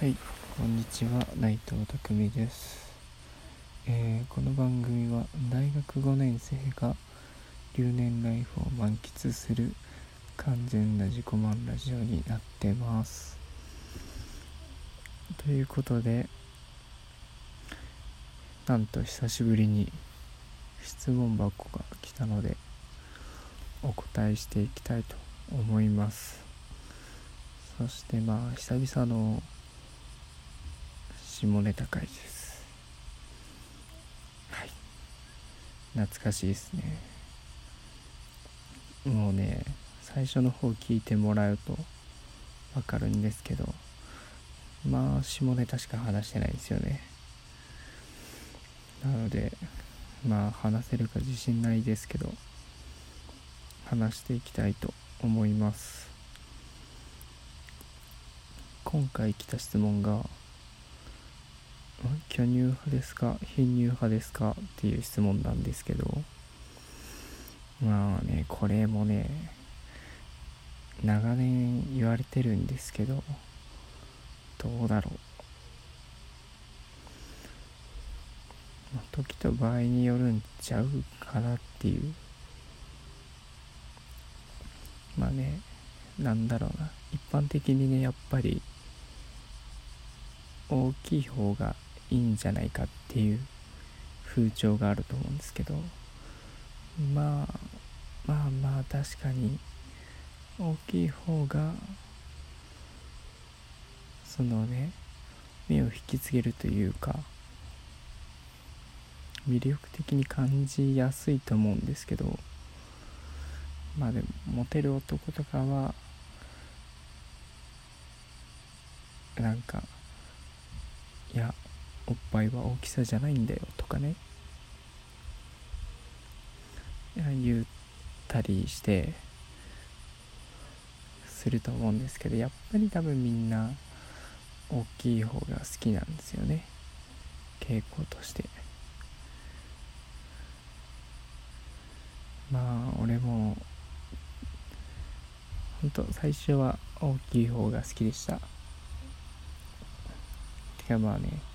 はい、こんにちは、内藤匠です、えー、この番組は大学5年生が留年ライフを満喫する完全な自己満ラジオになってます。ということで、なんと久しぶりに質問箱が来たので、お答えしていきたいと思います。そしてまあ久々の下ネタ回です。はい。懐かしいですね。もうね最初の方聞いてもらうとわかるんですけどまあ下ネタしか話してないですよね。なのでまあ話せるか自信ないですけど話していきたいと思います。今回来た質問が巨乳派ですか？貧乳派ですか？っていう質問なんですけど。まあねこれもね長年言われてるんですけどどうだろう、時と場合によるんちゃうかなっていう。まあねなんだろうな。一般的にねやっぱり大きい方がいいんじゃないかっていう風潮があると思うんですけど。まあまあまあ確かに大きい方がそのね目を引きつけるというか魅力的に感じやすいと思うんですけど。まあでもモテる男とかはなんかいやおっぱいは大きさじゃないんだよとかね。言ったりしてすると思うんですけどやっぱり多分みんな大きい方が好きなんですよね。傾向として。まあ俺も本当最初は大きい方が好きでした。てかまあね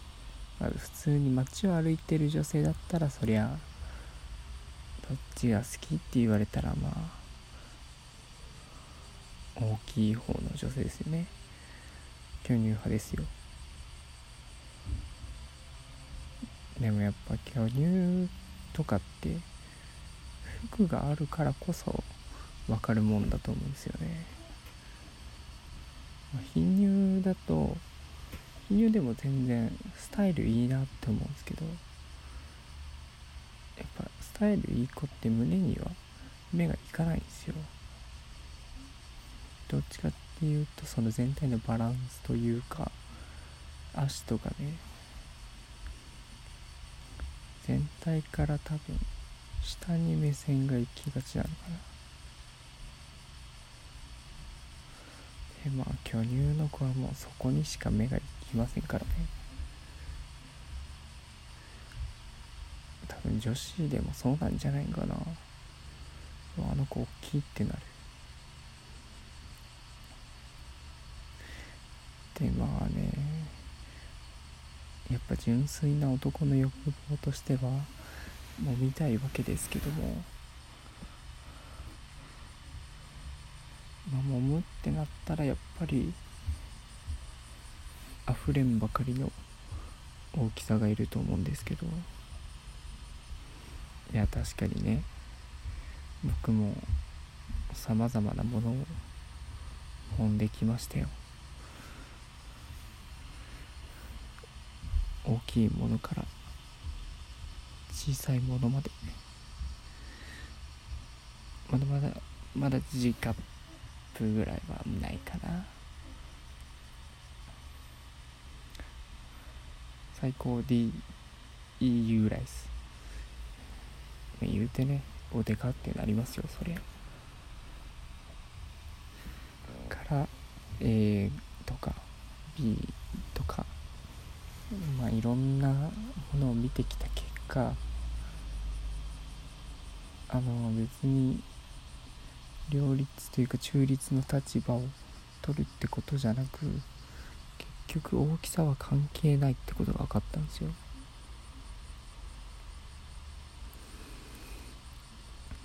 普通に街を歩いてる女性だったらそりゃどっちが好きって言われたらまあ大きい方の女性ですよね。巨乳派ですよ。でもやっぱ巨乳とかって服があるからこそ分かるもんだと思うんですよね。貧乳だと輸入でも全然スタイルいいなって思うんですけどやっぱスタイルいい子って胸には目がいかないんですよ。どっちかっていうとその全体のバランスというか足とかね。全体から多分下に目線が行きがちなのかな。でまあ巨乳の子はもうそこにしか目が行きませんからね。多分女子でもそうなんじゃないかな。あの子大きいってなる。でまあねやっぱ純粋な男の欲望としてはもう見たいわけですけども。まあ揉むってなったらやっぱり溢れんばかりの大きさがいると思うんですけど。いや確かにね。僕もさまざまなものを揉んできましたよ。大きいものから小さいものまで。まだまだまだ G カップぐらいはないかな。最高 D EU ライス。言うてねおでかってなりますよそりゃ。から A とか B とか。まあいろんなものを見てきた結果あの別に両立というか中立の立場を取るってことじゃなく局大きさは関係ないってことが分かったんですよ。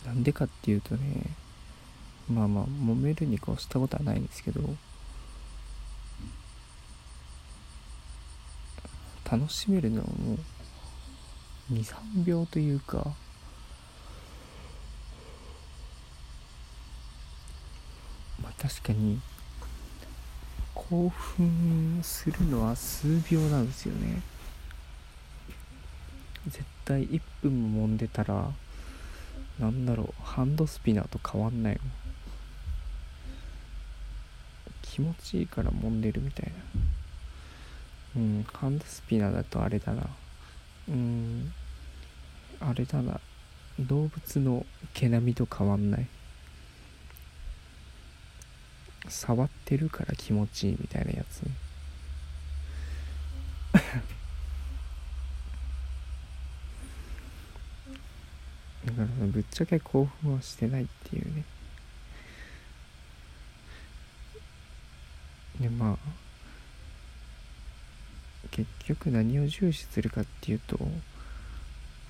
なんでかっていうとねまあまあ揉めるに越したことはないんですけど楽しめるのはもう23秒というかまあ確かに興奮するのは数秒なんですよね。絶対1分も揉んでたらなんだろうハンドスピナーと変わんないもん。気持ちいいから揉んでるみたいな。うんハンドスピナーだとあれだな。うんあれだな。動物の毛並みと変わんない。触ってるから気持ちいいみたいなやつ だからぶっちゃけ興奮はしてないっていうね。でまあ結局何を重視するかっていうと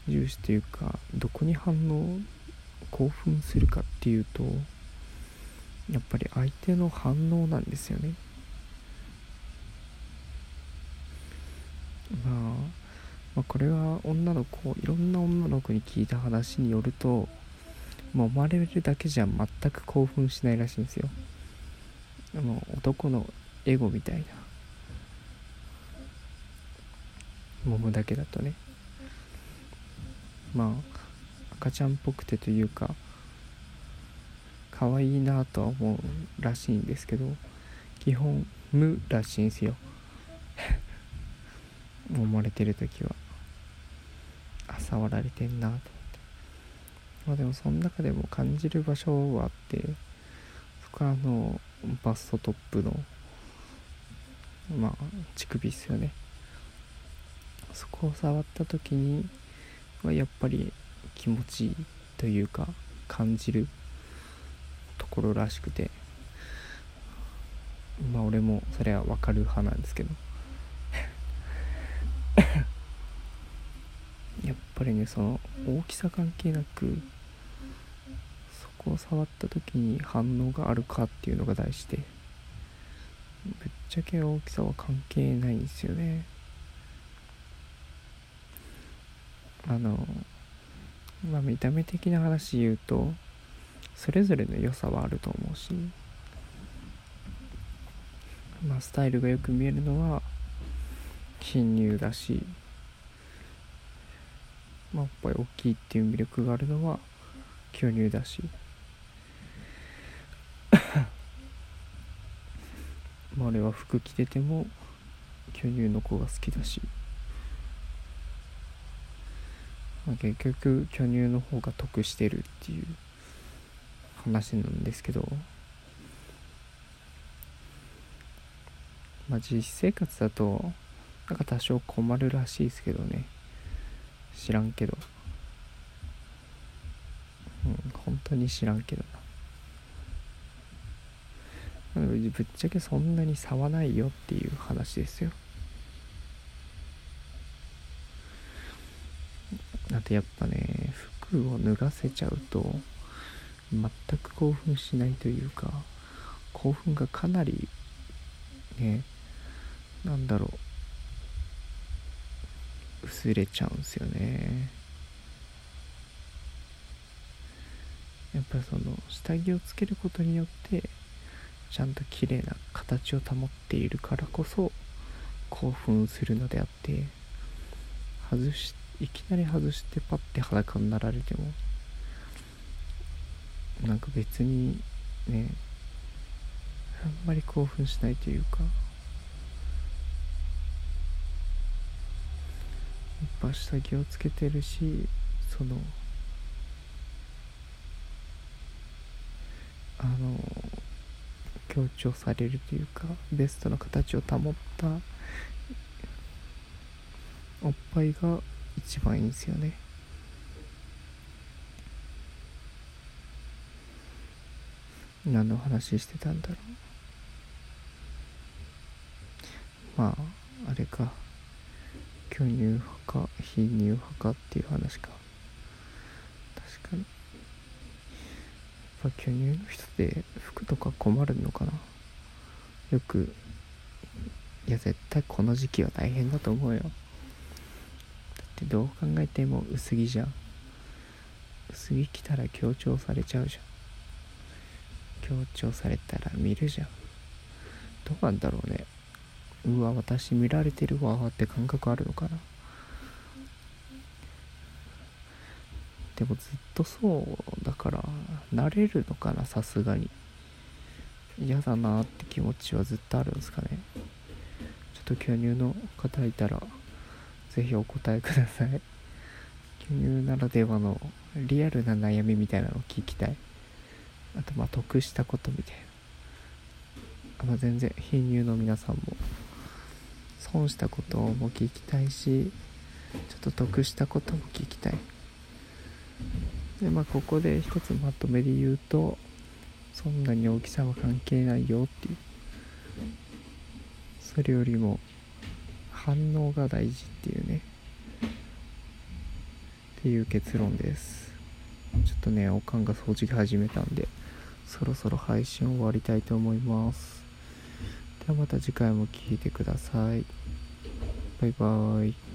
重視というかどこに反応興奮するかっていうとやっぱり相手の反応なんですよね。まあ、まあ、これは女の子いろんな女の子に聞いた話によるともう生まれるだけじゃ全く興奮しないらしいんですよ。もう男のエゴみたいな。揉むだけだとね。まあ赤ちゃんっぽくてというか可愛いなとは思うらしいんですけど基本無らしいんですよ。揉まれてる時は。あ触られてんなと思って。まあでもその中でも感じる場所はあってそこはあのバストトップのまあ乳首っすよね。そこを触った時にはやっぱり気持ちいいというか感じるところらしくて。まあ俺もそれは分かる派なんですけど。やっぱりねその大きさ関係なくそこを触った時に反応があるかっていうのが大事で。ぶっちゃけ大きさは関係ないんですよね。あのまあ見た目的な話言うとそれぞれの良さはあると思うしまあスタイルがよく見えるのは貧乳だしまあ、おっぱい大きいっていう魅力があるのは巨乳だし。まあ俺は服着てても巨乳の子が好きだし、まあ、結局巨乳の方が得してるっていう。話なんですけどまあ実生活だとなんか多少困るらしいですけどね。知らんけど。うん本当に知らんけどな。ぶっちゃけそんなに差はないよっていう話ですよ。あとやっぱね服を脱がせちゃうと全く興奮しないというか興奮がかなりねなんだろう。薄れちゃうんですよね。やっぱその下着をつけることによってちゃんと綺麗な形を保っているからこそ興奮するのであって外しいきなり外してパッて裸になられてもなんか別にねあんまり興奮しないというかっぱ下着をつけてるしそのあの強調されるというかベストの形を保ったおっぱいが一番いいんですよね。何の話してたんだろう。まああれか。巨乳派か非乳派かっていう話か。確かに。やっぱ巨乳の人って服とか困るのかな。よくいや絶対この時期は大変だと思うよ。だってどう考えても薄着じゃん。薄着着たら強調されちゃうじゃん。強調されたら見るじゃん。どうなんだろうね。うわ私見られてるわって感覚あるのかな。でもずっとそうだから慣れるのかなさすがに。嫌だなって気持ちはずっとあるんですかね。ちょっと巨乳の方いたら是非お答えください。巨乳ならではのリアルな悩みみたいなのを聞きたい。あとまあ得したことみたいな。あまあ全然貧乳の皆さんも損したことも聞きたいしちょっと得したことも聞きたい。でまあここで一つまとめで言うとそんなに大きさは関係ないよっていう。それよりも反応が大事っていうね。っていう結論です。ちょっとねおかんが掃除始めたんで。そろそろ配信終わりたいと思います。ではまた次回も聴いてください。バイバーイ。